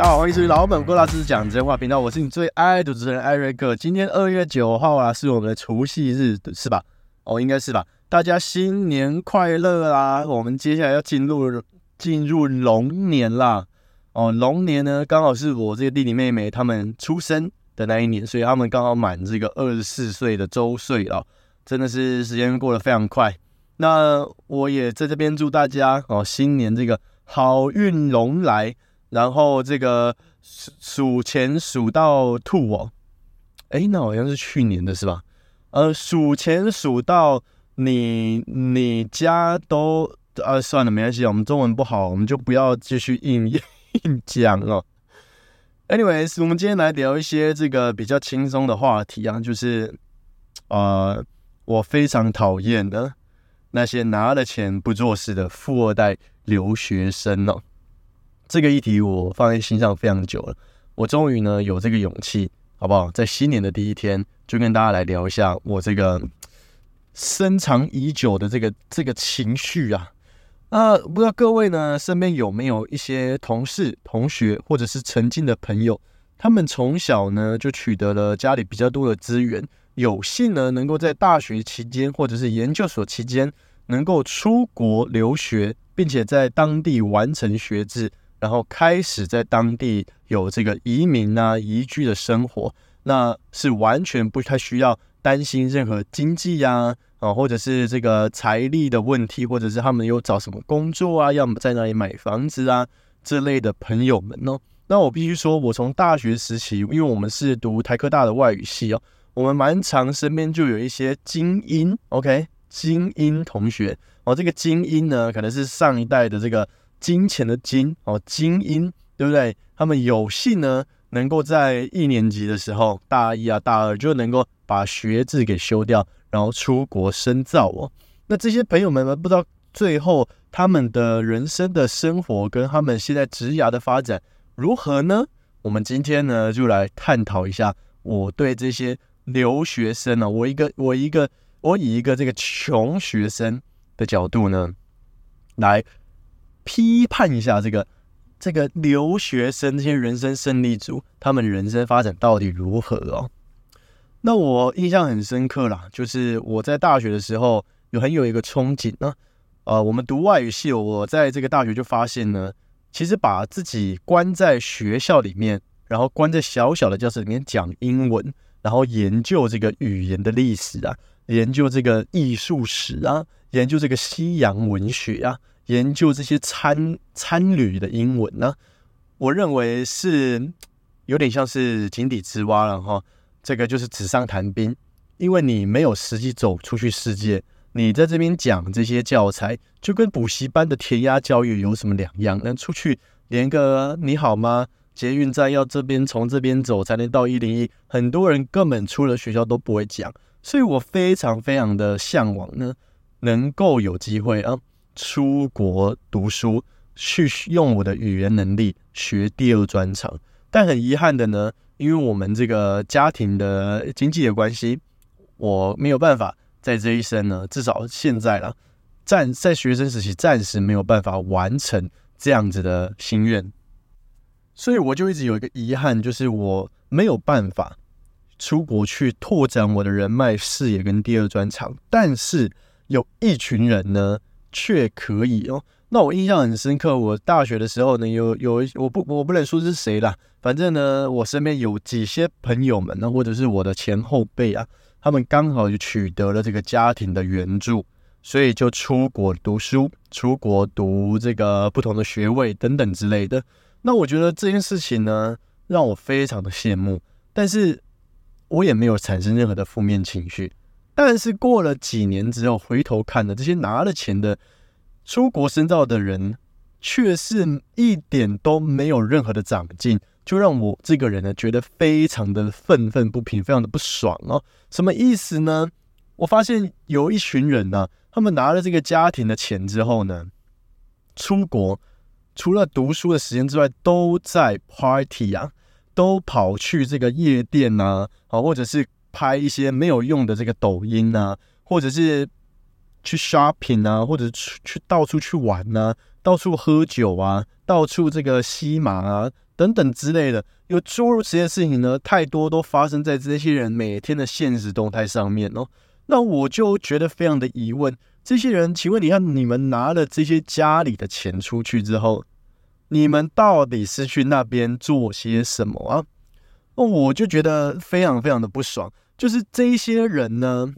大家好，欢迎收听老本郭老师讲真话频道，我是你最爱的主持人艾瑞克。今天二月九号啊，是我们的除夕日，是吧？哦，应该是吧。大家新年快乐啦！我们接下来要进入进入龙年啦。哦，龙年呢，刚好是我这个弟弟妹妹他们出生的那一年，所以他们刚好满这个二十四岁的周岁了。真的是时间过得非常快。那我也在这边祝大家哦，新年这个好运龙来，然后这个数数钱数到吐哦。哎，那好像是去年的是吧？呃，数钱数到你你家都呃算了，没关系，我们中文不好，我们就不要继续硬硬讲了。Anyways，我们今天来聊一些这个比较轻松的话题啊，就是呃，我非常讨厌的。那些拿了钱不做事的富二代留学生哦，这个议题我放在心上非常久了。我终于呢有这个勇气，好不好？在新年的第一天，就跟大家来聊一下我这个深藏已久的这个这个情绪啊。啊，不知道各位呢身边有没有一些同事、同学或者是曾经的朋友，他们从小呢就取得了家里比较多的资源。有幸呢，能够在大学期间或者是研究所期间，能够出国留学，并且在当地完成学制，然后开始在当地有这个移民啊、移居的生活，那是完全不太需要担心任何经济呀啊，或者是这个财力的问题，或者是他们有找什么工作啊，要么在那里买房子啊这类的朋友们呢。那我必须说，我从大学时期，因为我们是读台科大的外语系哦。我们蛮常身边就有一些精英，OK，精英同学哦。这个精英呢，可能是上一代的这个金钱的金哦，精英，对不对？他们有幸呢，能够在一年级的时候，大一啊、大二就能够把学制给修掉，然后出国深造哦。那这些朋友们呢，不知道最后他们的人生的生活跟他们现在职涯的发展如何呢？我们今天呢，就来探讨一下我对这些。留学生呢，我一个我一个我以一个这个穷学生的角度呢，来批判一下这个这个留学生这些人生胜利组，他们人生发展到底如何哦？那我印象很深刻啦，就是我在大学的时候有很有一个憧憬呢，呃，我们读外语系，我在这个大学就发现呢，其实把自己关在学校里面，然后关在小小的教室里面讲英文。然后研究这个语言的历史啊，研究这个艺术史啊，研究这个西洋文学啊，研究这些参参旅的英文呢，我认为是有点像是井底之蛙了哈。这个就是纸上谈兵，因为你没有实际走出去世界，你在这边讲这些教材，就跟补习班的填鸭教育有什么两样？那出去连个你好吗？捷运站要这边从这边走才能到一零一，很多人根本出了学校都不会讲，所以我非常非常的向往呢，能够有机会啊出国读书，去用我的语言能力学第二专长。但很遗憾的呢，因为我们这个家庭的经济的关系，我没有办法在这一生呢，至少现在了，暂在学生时期暂时没有办法完成这样子的心愿。所以我就一直有一个遗憾，就是我没有办法出国去拓展我的人脉、视野跟第二专长。但是有一群人呢，却可以哦。那我印象很深刻，我大学的时候呢，有有我不我不能说是谁啦，反正呢，我身边有几些朋友们呢，或者是我的前后辈啊，他们刚好就取得了这个家庭的援助，所以就出国读书，出国读这个不同的学位等等之类的。那我觉得这件事情呢，让我非常的羡慕，但是我也没有产生任何的负面情绪。但是过了几年之后，回头看呢这些拿了钱的出国深造的人，却是一点都没有任何的长进，就让我这个人呢，觉得非常的愤愤不平，非常的不爽哦。什么意思呢？我发现有一群人呢，他们拿了这个家庭的钱之后呢，出国。除了读书的时间之外，都在 party 啊，都跑去这个夜店呐，啊，或者是拍一些没有用的这个抖音啊，或者是去 shopping 啊，或者去去到处去玩啊，到处喝酒啊，到处这个吸麻啊，等等之类的，有诸如此类事情呢，太多都发生在这些人每天的现实动态上面哦。那我就觉得非常的疑问，这些人，请问你看，你们拿了这些家里的钱出去之后，你们到底是去那边做些什么啊？我就觉得非常非常的不爽，就是这些人呢，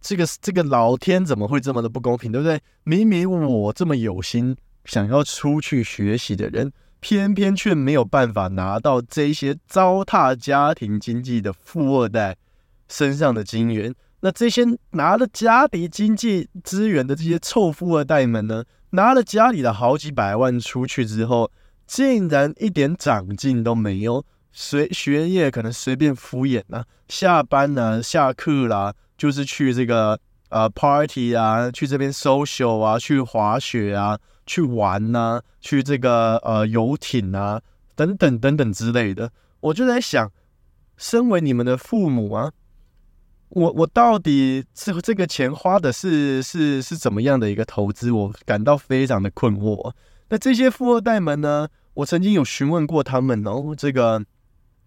这个这个老天怎么会这么的不公平，对不对？明明我这么有心想要出去学习的人，偏偏却没有办法拿到这些糟蹋家庭经济的富二代身上的金元。那这些拿了家里经济资源的这些臭富二代们呢，拿了家里的好几百万出去之后，竟然一点长进都没有，随学业可能随便敷衍啊，下班呢、下课啦，就是去这个呃 party 啊，去这边 social 啊，去滑雪啊，去玩呐，去这个呃游艇啊，等等等等之类的。我就在想，身为你们的父母啊。我我到底这这个钱花的是是是怎么样的一个投资？我感到非常的困惑。那这些富二代们呢？我曾经有询问过他们哦，这个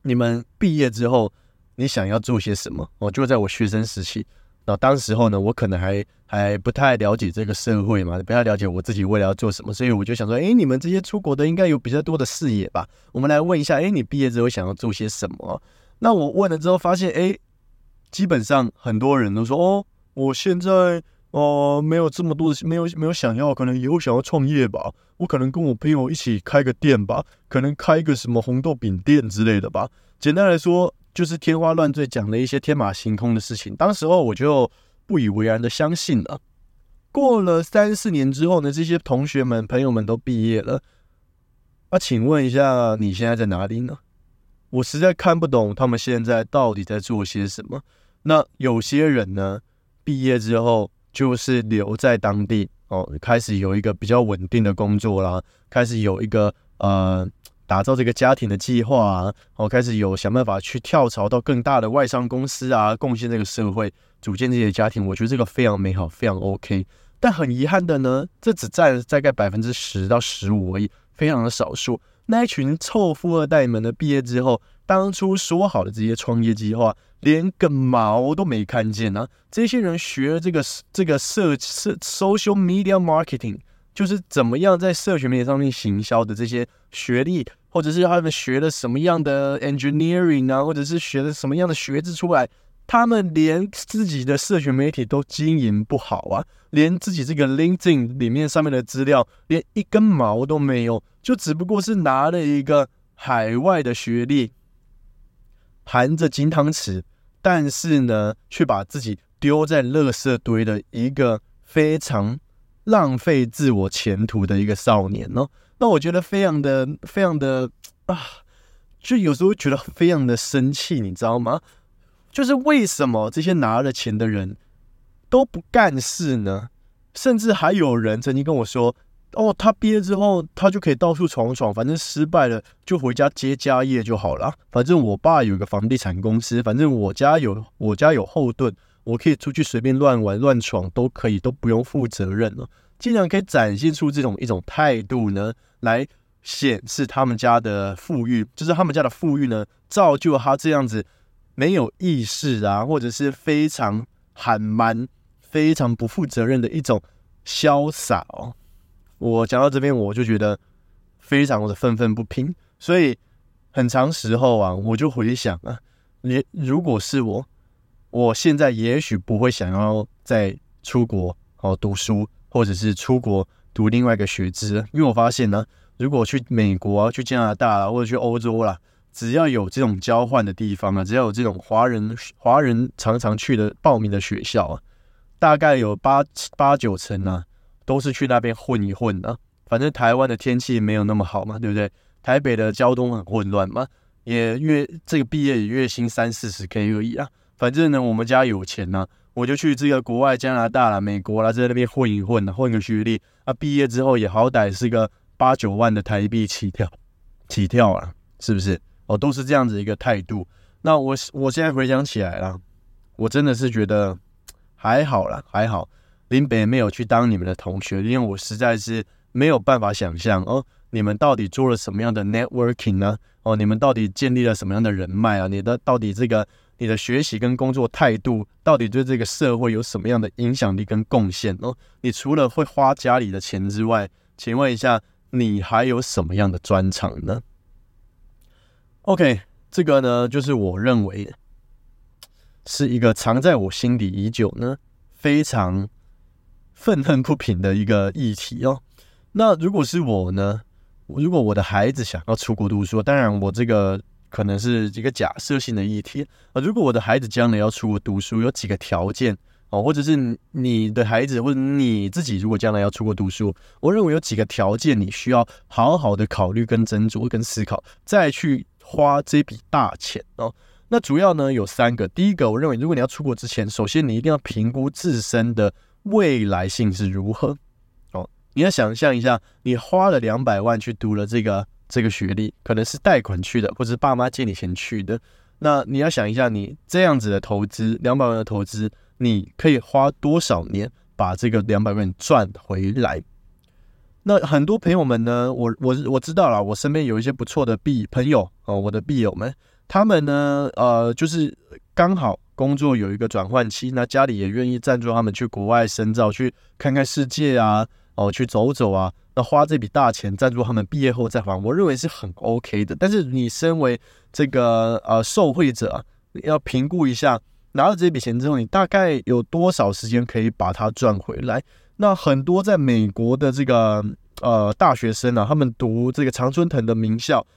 你们毕业之后你想要做些什么？哦，就在我学生时期，那当时候呢，我可能还还不太了解这个社会嘛，不太了解我自己未来要做什么，所以我就想说，哎，你们这些出国的应该有比较多的视野吧？我们来问一下，哎，你毕业之后想要做些什么？那我问了之后发现，哎。基本上很多人都说哦，我现在哦没有这么多的，没有没有想要，可能以后想要创业吧。我可能跟我朋友一起开个店吧，可能开个什么红豆饼店之类的吧。简单来说，就是天花乱坠讲了一些天马行空的事情。当时候我就不以为然的相信了。过了三四年之后呢，这些同学们朋友们都毕业了。那请问一下，你现在在哪里呢？我实在看不懂他们现在到底在做些什么。那有些人呢，毕业之后就是留在当地哦，开始有一个比较稳定的工作啦，开始有一个呃打造这个家庭的计划啊，哦，开始有想办法去跳槽到更大的外商公司啊，贡献这个社会，组建这些家庭。我觉得这个非常美好，非常 OK。但很遗憾的呢，这只占大概百分之十到十五而已，非常的少数。那一群臭富二代们呢？毕业之后，当初说好的这些创业计划，连个毛都没看见呢。这些人学了这个这个社社 social media marketing，就是怎么样在社群媒体上面行销的这些学历，或者是他们学了什么样的 engineering 啊，或者是学了什么样的学制出来。他们连自己的社群媒体都经营不好啊，连自己这个 LinkedIn 里面上面的资料连一根毛都没有，就只不过是拿了一个海外的学历，含着金汤匙，但是呢，却把自己丢在垃圾堆的一个非常浪费自我前途的一个少年哦。那我觉得非常的非常的啊，就有时候觉得非常的生气，你知道吗？就是为什么这些拿了钱的人都不干事呢？甚至还有人曾经跟我说：“哦，他毕业之后他就可以到处闯闯，反正失败了就回家接家业就好了。反正我爸有个房地产公司，反正我家有我家有后盾，我可以出去随便乱玩乱闯都可以，都不用负责任了。竟然可以展现出这种一种态度呢，来显示他们家的富裕，就是他们家的富裕呢，造就他这样子。”没有意识啊，或者是非常喊蛮、非常不负责任的一种潇洒哦。我讲到这边，我就觉得非常的愤愤不平。所以很长时候啊，我就回想啊，你如果是我，我现在也许不会想要再出国哦读书，或者是出国读另外一个学制，因为我发现呢，如果去美国啊、去加拿大或者去欧洲啦。只要有这种交换的地方啊，只要有这种华人华人常常去的报名的学校啊，大概有八八九成啊，都是去那边混一混的。反正台湾的天气没有那么好嘛，对不对？台北的交通很混乱嘛，也月这个毕业也月薪三四十 K 而已啊。反正呢，我们家有钱呢，我就去这个国外加拿大啦、美国啦，在那边混一混啊，混个学历啊，毕业之后也好歹是个八九万的台币起跳，起跳啊，是不是？哦，都是这样子一个态度。那我我现在回想起来了，我真的是觉得还好啦，还好林北没有去当你们的同学，因为我实在是没有办法想象哦，你们到底做了什么样的 networking 呢？哦，你们到底建立了什么样的人脉啊？你的到底这个你的学习跟工作态度，到底对这个社会有什么样的影响力跟贡献哦？你除了会花家里的钱之外，请问一下，你还有什么样的专长呢？OK，这个呢，就是我认为是一个藏在我心底已久呢，非常愤恨不平的一个议题哦。那如果是我呢？如果我的孩子想要出国读书，当然我这个可能是一个假设性的议题啊。如果我的孩子将来要出国读书，有几个条件哦，或者是你的孩子或者你自己如果将来要出国读书，我认为有几个条件你需要好好的考虑跟斟酌跟思考，再去花这笔大钱哦。那主要呢有三个，第一个我认为如果你要出国之前，首先你一定要评估自身的未来性是如何。哦你要想象一下，你花了两百万去读了这个这个学历，可能是贷款去的，或者是爸妈借你钱去的。那你要想一下，你这样子的投资，两百万的投资，你可以花多少年把这个两百万赚回来？那很多朋友们呢，我我我知道了，我身边有一些不错的币朋友哦，我的币友们，他们呢，呃，就是刚好工作有一个转换期，那家里也愿意赞助他们去国外深造，去看看世界啊。哦，去走走啊，那花这笔大钱赞助他们毕业后再还，我认为是很 OK 的。但是你身为这个呃受惠者，要评估一下，拿了这笔钱之后，你大概有多少时间可以把它赚回来？那很多在美国的这个呃大学生啊，他们读这个常春藤的名校，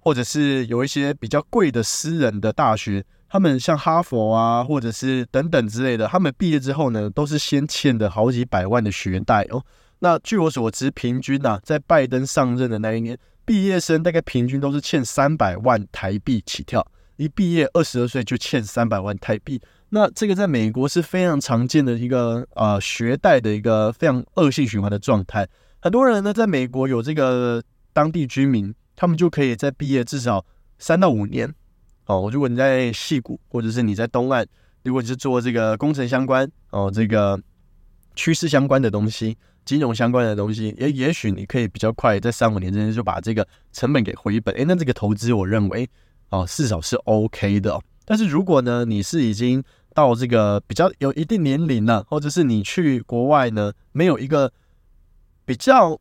或者是有一些比较贵的私人的大学，他们像哈佛啊，或者是等等之类的，他们毕业之后呢，都是先欠的好几百万的学贷哦。那据我所知，平均呐，在拜登上任的那一年，毕业生大概平均都是欠三百万台币起跳，一毕业二十二岁就欠三百万台币。那这个在美国是非常常见的一个呃学贷的一个非常恶性循环的状态。很多人呢，在美国有这个当地居民，他们就可以在毕业至少三到五年。哦，如果你在戏谷，或者是你在东岸，如果你是做这个工程相关哦，这个趋势相关的东西。金融相关的东西，也也许你可以比较快，在三五年之间就把这个成本给回本。诶，那这个投资我认为哦，至少是 OK 的。但是如果呢，你是已经到这个比较有一定年龄了，或者是你去国外呢，没有一个比较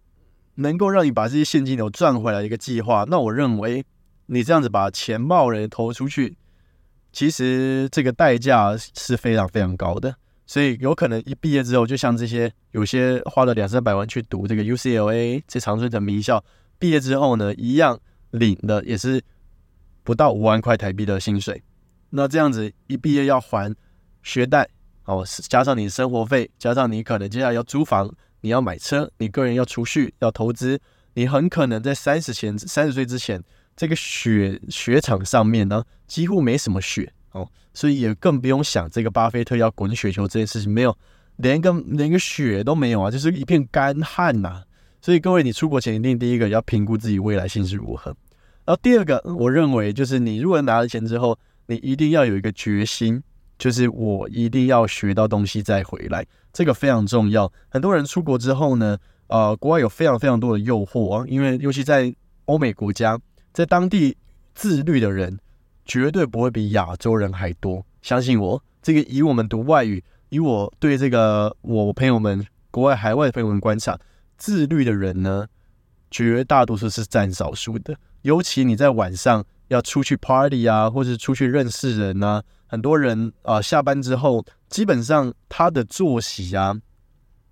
能够让你把这些现金流赚回来的一个计划，那我认为你这样子把钱贸然投出去，其实这个代价是非常非常高的。所以有可能一毕业之后，就像这些有些花了两三百万去读这个 UCLA 这长春的名校，毕业之后呢，一样领的也是不到五万块台币的薪水。那这样子一毕业要还学贷哦，加上你生活费，加上你可能接下来要租房，你要买车，你个人要储蓄要投资，你很可能在三十前三十岁之前，这个雪雪场上面呢，几乎没什么雪。哦，所以也更不用想这个巴菲特要滚雪球这件事情，没有连个连个雪都没有啊，就是一片干旱呐。所以各位，你出国前一定第一个要评估自己未来性是如何。然后第二个，我认为就是你如果拿了钱之后，你一定要有一个决心，就是我一定要学到东西再回来，这个非常重要。很多人出国之后呢，呃，国外有非常非常多的诱惑啊，因为尤其在欧美国家，在当地自律的人。绝对不会比亚洲人还多，相信我。这个以我们读外语，以我对这个我朋友们国外海外朋友们观察，自律的人呢，绝大多数是占少数的。尤其你在晚上要出去 party 啊，或者出去认识人啊，很多人啊下班之后，基本上他的作息啊，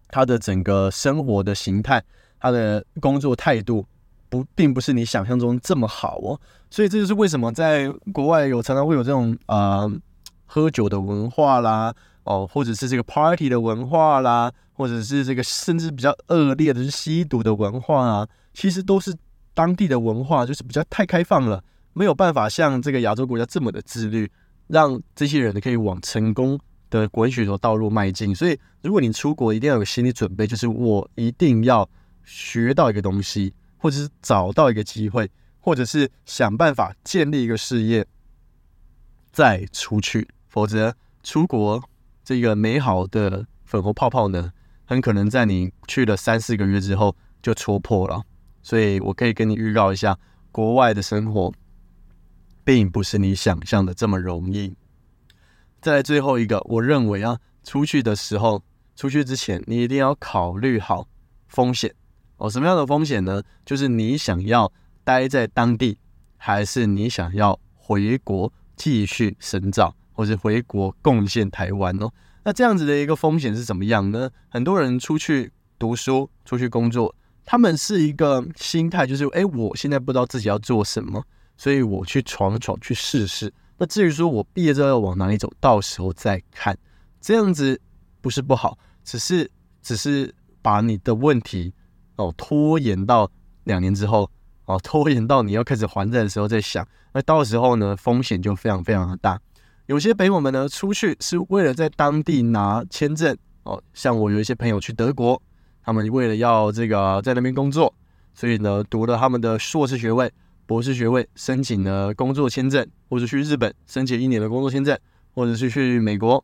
他的整个生活的形态，他的工作态度。不，并不是你想象中这么好哦，所以这就是为什么在国外有常常会有这种啊喝酒的文化啦，哦，或者是这个 party 的文化啦，或者是这个甚至比较恶劣的是吸毒的文化啊，其实都是当地的文化，就是比较太开放了，没有办法像这个亚洲国家这么的自律，让这些人可以往成功的滚雪球道路迈进。所以，如果你出国，一定要有心理准备，就是我一定要学到一个东西。或者是找到一个机会，或者是想办法建立一个事业，再出去。否则，出国这个美好的粉红泡泡呢，很可能在你去了三四个月之后就戳破了。所以我可以跟你预告一下，国外的生活并不是你想象的这么容易。再来最后一个，我认为啊，出去的时候，出去之前，你一定要考虑好风险哦。什么样的风险呢？就是你想要待在当地，还是你想要回国继续深造，或是回国贡献台湾哦？那这样子的一个风险是怎么样呢？很多人出去读书、出去工作，他们是一个心态，就是哎，我现在不知道自己要做什么，所以我去闯闯，去试试。那至于说我毕业之后要往哪里走，到时候再看，这样子不是不好，只是只是把你的问题哦拖延到两年之后哦，拖延到你要开始还债的时候再想，那到时候呢风险就非常非常的大。有些朋友们呢出去是为了在当地拿签证哦，像我有一些朋友去德国，他们为了要这个在那边工作，所以呢读了他们的硕士学位。博士学位申请了工作签证，或者去日本申请一年的工作签证，或者是去美国，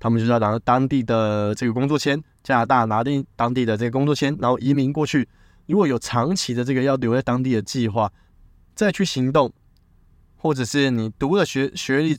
他们就是要拿当地的这个工作签，加拿大拿定当地的这个工作签，然后移民过去。如果有长期的这个要留在当地的计划，再去行动，或者是你读了学学历，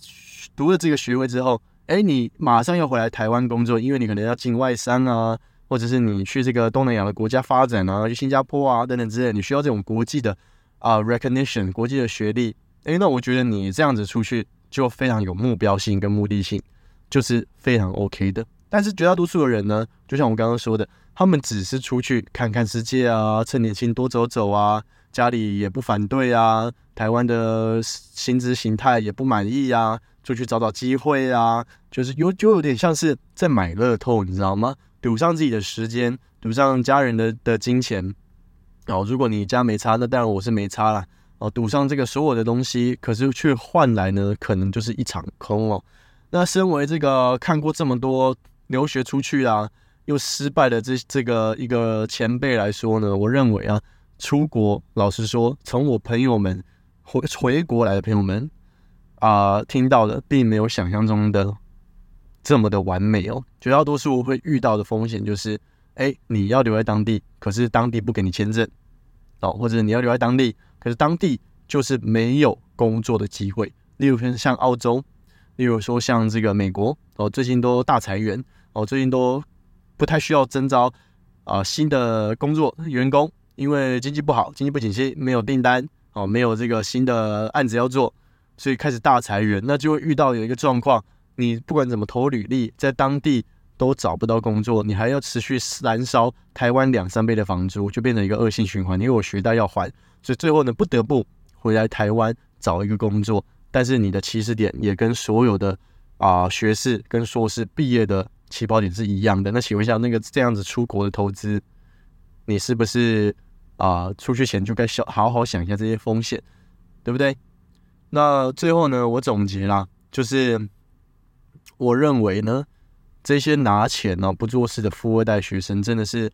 读了这个学位之后，哎，你马上要回来台湾工作，因为你可能要进外商啊，或者是你去这个东南亚的国家发展啊，去新加坡啊等等之类，你需要这种国际的。啊，recognition 国际的学历，诶，那我觉得你这样子出去就非常有目标性跟目的性，就是非常 OK 的。但是绝大多数的人呢，就像我刚刚说的，他们只是出去看看世界啊，趁年轻多走走啊，家里也不反对啊，台湾的薪资形态也不满意啊，就去找找机会啊，就是有就有点像是在买乐透，你知道吗？赌上自己的时间，赌上家人的的金钱。哦，如果你家没差，那当然我是没差啦。哦，赌上这个所有的东西，可是却换来呢，可能就是一场空哦。那身为这个看过这么多留学出去啊，又失败的这这个一个前辈来说呢，我认为啊，出国，老实说，从我朋友们回回国来的朋友们啊，听到的并没有想象中的这么的完美哦。绝大多数会遇到的风险就是。哎，你要留在当地，可是当地不给你签证哦，或者你要留在当地，可是当地就是没有工作的机会。例如说像澳洲，例如说像这个美国哦，最近都大裁员哦，最近都不太需要征招啊新的工作员工，因为经济不好，经济不景气，没有订单哦，没有这个新的案子要做，所以开始大裁员，那就会遇到有一个状况，你不管怎么投履历，在当地。都找不到工作，你还要持续燃烧台湾两三倍的房租，就变成一个恶性循环。因为我学贷要还，所以最后呢，不得不回来台湾找一个工作。但是你的起始点也跟所有的啊学士跟硕士毕业的起跑点是一样的。那请问一下，那个这样子出国的投资，你是不是啊出去前就该想好好想一下这些风险，对不对？那最后呢，我总结啦，就是我认为呢。这些拿钱呢不做事的富二代学生，真的是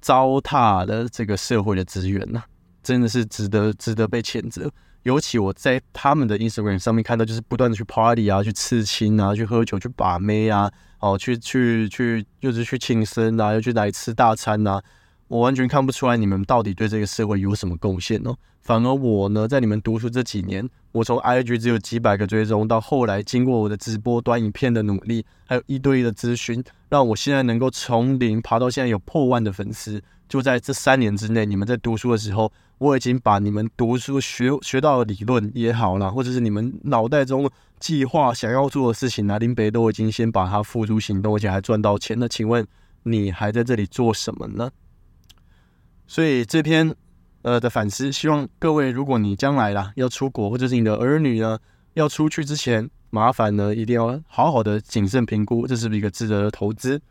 糟蹋了这个社会的资源呐，真的是值得值得被谴责。尤其我在他们的 Instagram 上面看到，就是不断的去 party 啊，去刺青啊，去喝酒，去把妹啊，哦，去去去，又是去庆生啊，又去来吃大餐啊。我完全看不出来你们到底对这个社会有什么贡献哦。反而我呢，在你们读书这几年，我从 IG 只有几百个追踪，到后来经过我的直播、短影片的努力，还有一堆的咨询，让我现在能够从零爬到现在有破万的粉丝。就在这三年之内，你们在读书的时候，我已经把你们读书学学到的理论也好了，或者是你们脑袋中计划想要做的事情，拿林北都已经先把它付诸行动，而且还赚到钱。了请问你还在这里做什么呢？所以这篇。呃的反思，希望各位，如果你将来啦要出国，或者是你的儿女呢要出去之前，麻烦呢一定要好好的谨慎评估，这是不是一个值得的投资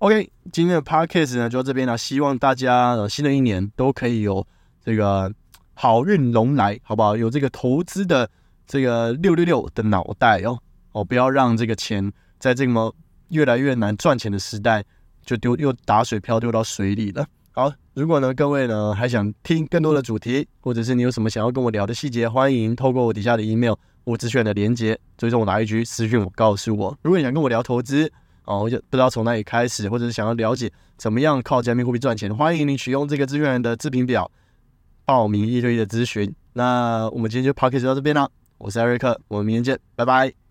？OK，今天的 Podcast 呢就到这边了，希望大家呃新的一年都可以有这个好运龙来，好不好？有这个投资的这个六六六的脑袋哦哦，不要让这个钱在这么越来越难赚钱的时代就丢又打水漂丢到水里了。好，如果呢，各位呢还想听更多的主题，或者是你有什么想要跟我聊的细节，欢迎透过我底下的 email 或资讯的连接，追踪我哪一局私讯我告诉我。如果你想跟我聊投资，哦，我就不知道从哪里开始，或者是想要了解怎么样靠加密货币赚钱，欢迎你取用这个资源的自评表报名一对一的咨询。那我们今天就 p o c k e t 到这边了，我是艾瑞克，我们明天见，拜拜。